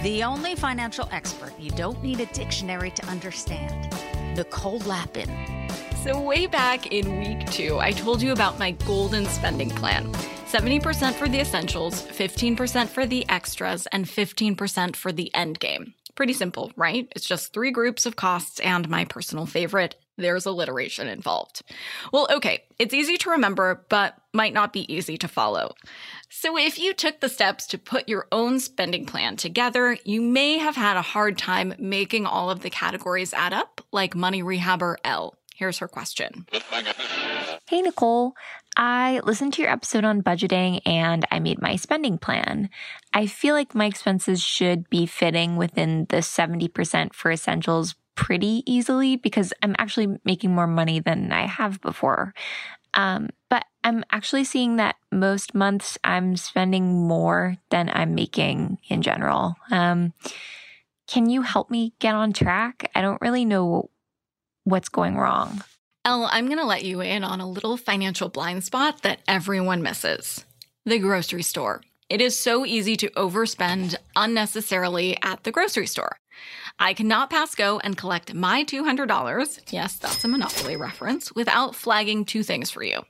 The only financial expert you don't need a dictionary to understand. Nicole Lapin. So, way back in week two, I told you about my golden spending plan 70% for the essentials, 15% for the extras, and 15% for the end game. Pretty simple, right? It's just three groups of costs and my personal favorite. There's alliteration involved. Well, okay, it's easy to remember, but might not be easy to follow. So, if you took the steps to put your own spending plan together, you may have had a hard time making all of the categories add up, like Money Rehabber L. Here's her question. Hey, Nicole. I listened to your episode on budgeting and I made my spending plan. I feel like my expenses should be fitting within the 70% for essentials pretty easily because I'm actually making more money than I have before. Um, but I'm actually seeing that most months I'm spending more than I'm making in general. Um, can you help me get on track? I don't really know what's going wrong. Elle, I'm going to let you in on a little financial blind spot that everyone misses the grocery store. It is so easy to overspend unnecessarily at the grocery store. I cannot pass go and collect my $200, yes, that's a Monopoly reference, without flagging two things for you.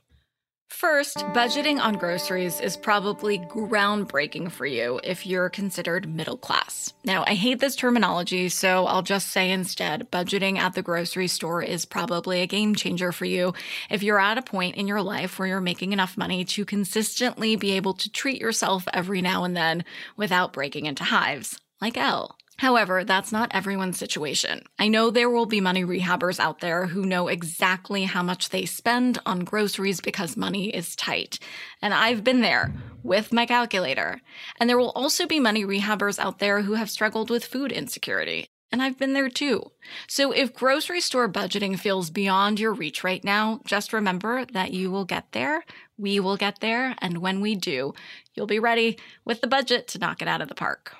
First, budgeting on groceries is probably groundbreaking for you if you're considered middle class. Now, I hate this terminology, so I'll just say instead budgeting at the grocery store is probably a game changer for you if you're at a point in your life where you're making enough money to consistently be able to treat yourself every now and then without breaking into hives, like Elle. However, that's not everyone's situation. I know there will be money rehabbers out there who know exactly how much they spend on groceries because money is tight. And I've been there with my calculator. And there will also be money rehabbers out there who have struggled with food insecurity. And I've been there too. So if grocery store budgeting feels beyond your reach right now, just remember that you will get there. We will get there. And when we do, you'll be ready with the budget to knock it out of the park.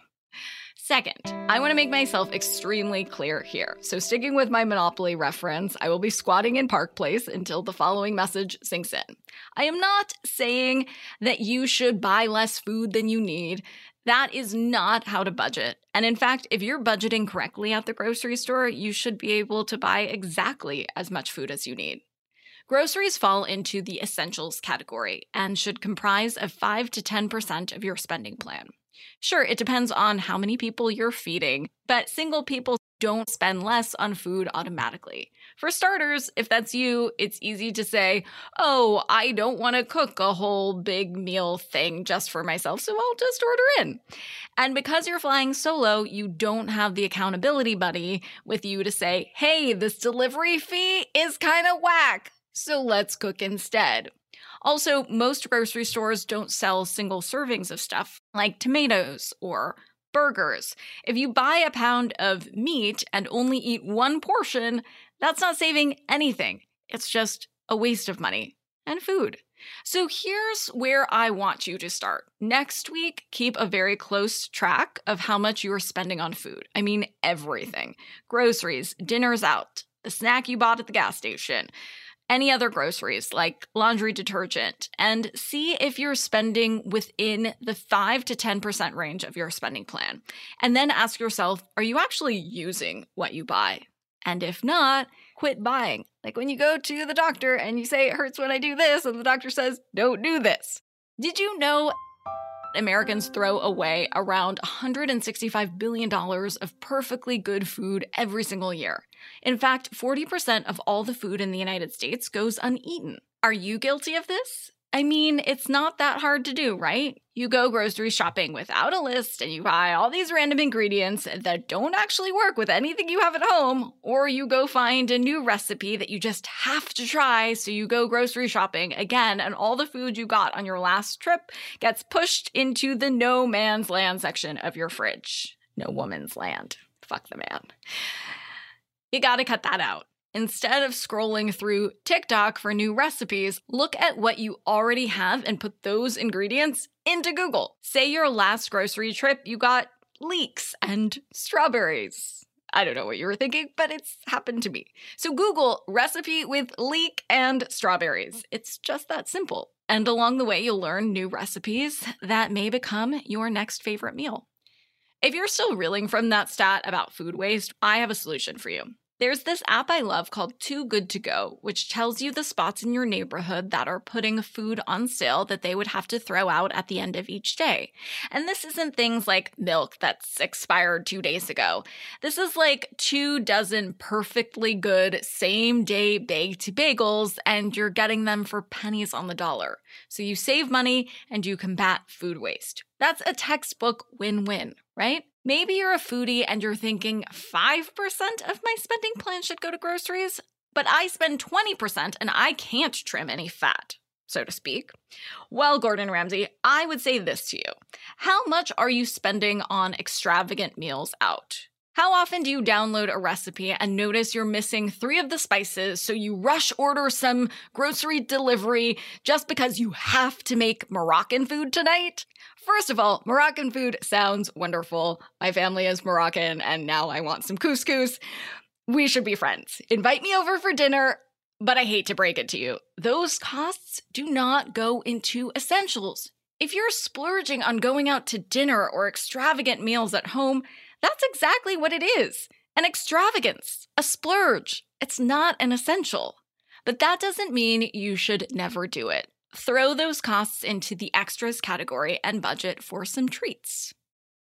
Second, I want to make myself extremely clear here. So, sticking with my Monopoly reference, I will be squatting in Park Place until the following message sinks in. I am not saying that you should buy less food than you need. That is not how to budget. And in fact, if you're budgeting correctly at the grocery store, you should be able to buy exactly as much food as you need. Groceries fall into the essentials category and should comprise of 5 to 10% of your spending plan. Sure, it depends on how many people you're feeding, but single people don't spend less on food automatically. For starters, if that's you, it's easy to say, oh, I don't want to cook a whole big meal thing just for myself, so I'll just order in. And because you're flying solo, you don't have the accountability buddy with you to say, hey, this delivery fee is kind of whack, so let's cook instead. Also, most grocery stores don't sell single servings of stuff like tomatoes or burgers. If you buy a pound of meat and only eat one portion, that's not saving anything. It's just a waste of money and food. So here's where I want you to start. Next week, keep a very close track of how much you are spending on food. I mean, everything groceries, dinners out, the snack you bought at the gas station, any other groceries like laundry detergent and see if you're spending within the 5 to 10% range of your spending plan. And then ask yourself, are you actually using what you buy? And if not, quit buying. Like when you go to the doctor and you say, it hurts when I do this, and the doctor says, don't do this. Did you know Americans throw away around $165 billion of perfectly good food every single year? In fact, 40% of all the food in the United States goes uneaten. Are you guilty of this? I mean, it's not that hard to do, right? You go grocery shopping without a list and you buy all these random ingredients that don't actually work with anything you have at home, or you go find a new recipe that you just have to try, so you go grocery shopping again, and all the food you got on your last trip gets pushed into the no man's land section of your fridge. No woman's land. Fuck the man. You gotta cut that out. Instead of scrolling through TikTok for new recipes, look at what you already have and put those ingredients into Google. Say your last grocery trip, you got leeks and strawberries. I don't know what you were thinking, but it's happened to me. So Google recipe with leek and strawberries. It's just that simple. And along the way, you'll learn new recipes that may become your next favorite meal. If you're still reeling from that stat about food waste, I have a solution for you. There's this app I love called Too Good To Go, which tells you the spots in your neighborhood that are putting food on sale that they would have to throw out at the end of each day. And this isn't things like milk that's expired two days ago. This is like two dozen perfectly good same day baked bagels, and you're getting them for pennies on the dollar. So you save money and you combat food waste. That's a textbook win win, right? Maybe you're a foodie and you're thinking 5% of my spending plan should go to groceries, but I spend 20% and I can't trim any fat, so to speak. Well, Gordon Ramsay, I would say this to you How much are you spending on extravagant meals out? How often do you download a recipe and notice you're missing three of the spices, so you rush order some grocery delivery just because you have to make Moroccan food tonight? First of all, Moroccan food sounds wonderful. My family is Moroccan, and now I want some couscous. We should be friends. Invite me over for dinner, but I hate to break it to you. Those costs do not go into essentials. If you're splurging on going out to dinner or extravagant meals at home, that's exactly what it is an extravagance, a splurge. It's not an essential. But that doesn't mean you should never do it. Throw those costs into the extras category and budget for some treats.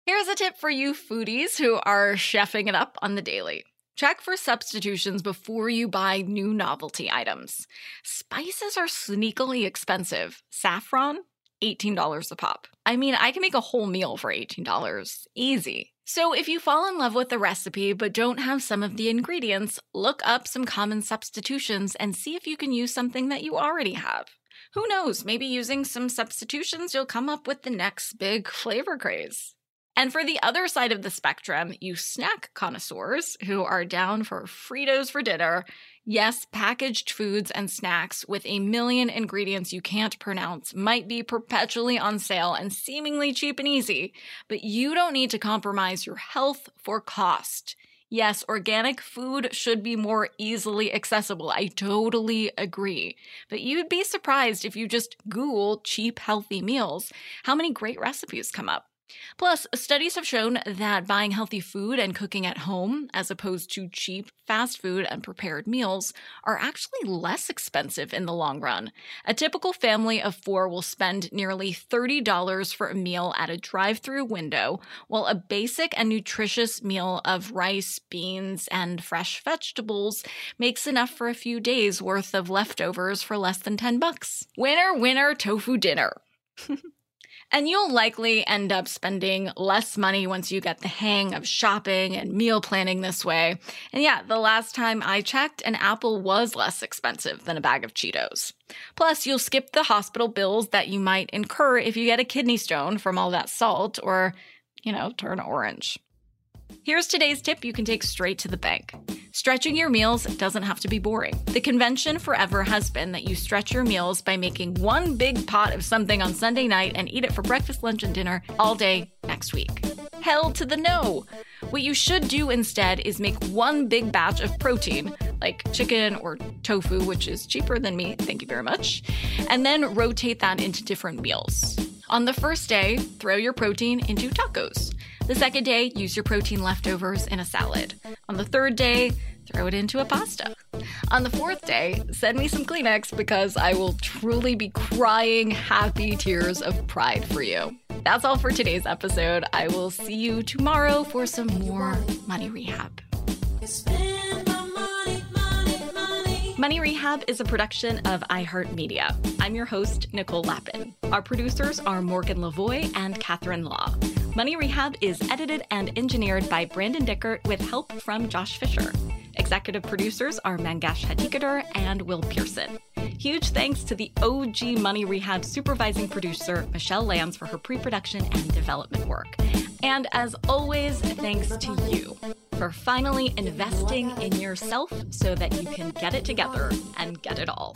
Here's a tip for you foodies who are chefing it up on the daily. Check for substitutions before you buy new novelty items. Spices are sneakily expensive. Saffron, $18 a pop. I mean, I can make a whole meal for $18. Easy. So, if you fall in love with the recipe but don't have some of the ingredients, look up some common substitutions and see if you can use something that you already have. Who knows, maybe using some substitutions, you'll come up with the next big flavor craze. And for the other side of the spectrum, you snack connoisseurs who are down for Fritos for dinner. Yes, packaged foods and snacks with a million ingredients you can't pronounce might be perpetually on sale and seemingly cheap and easy, but you don't need to compromise your health for cost. Yes, organic food should be more easily accessible. I totally agree. But you'd be surprised if you just Google cheap, healthy meals, how many great recipes come up. Plus, studies have shown that buying healthy food and cooking at home, as opposed to cheap fast food and prepared meals, are actually less expensive in the long run. A typical family of four will spend nearly $30 for a meal at a drive through window, while a basic and nutritious meal of rice, beans, and fresh vegetables makes enough for a few days worth of leftovers for less than 10 bucks. Winner, winner, tofu dinner. And you'll likely end up spending less money once you get the hang of shopping and meal planning this way. And yeah, the last time I checked, an apple was less expensive than a bag of Cheetos. Plus, you'll skip the hospital bills that you might incur if you get a kidney stone from all that salt or, you know, turn orange. Here's today's tip you can take straight to the bank. Stretching your meals doesn't have to be boring. The convention forever has been that you stretch your meals by making one big pot of something on Sunday night and eat it for breakfast, lunch, and dinner all day next week. Hell to the no! What you should do instead is make one big batch of protein, like chicken or tofu, which is cheaper than meat, thank you very much, and then rotate that into different meals. On the first day, throw your protein into tacos. The second day, use your protein leftovers in a salad. On the third day, throw it into a pasta. On the fourth day, send me some Kleenex because I will truly be crying happy tears of pride for you. That's all for today's episode. I will see you tomorrow for some more money rehab. Money Rehab is a production of iHeartMedia. I'm your host, Nicole Lapin. Our producers are Morgan Lavoie and Catherine Law. Money Rehab is edited and engineered by Brandon Dickert with help from Josh Fisher. Executive producers are Mangesh Hattikudur and Will Pearson. Huge thanks to the OG Money Rehab supervising producer, Michelle Lands, for her pre production and development work. And as always, thanks to you for finally investing in yourself so that you can get it together and get it all.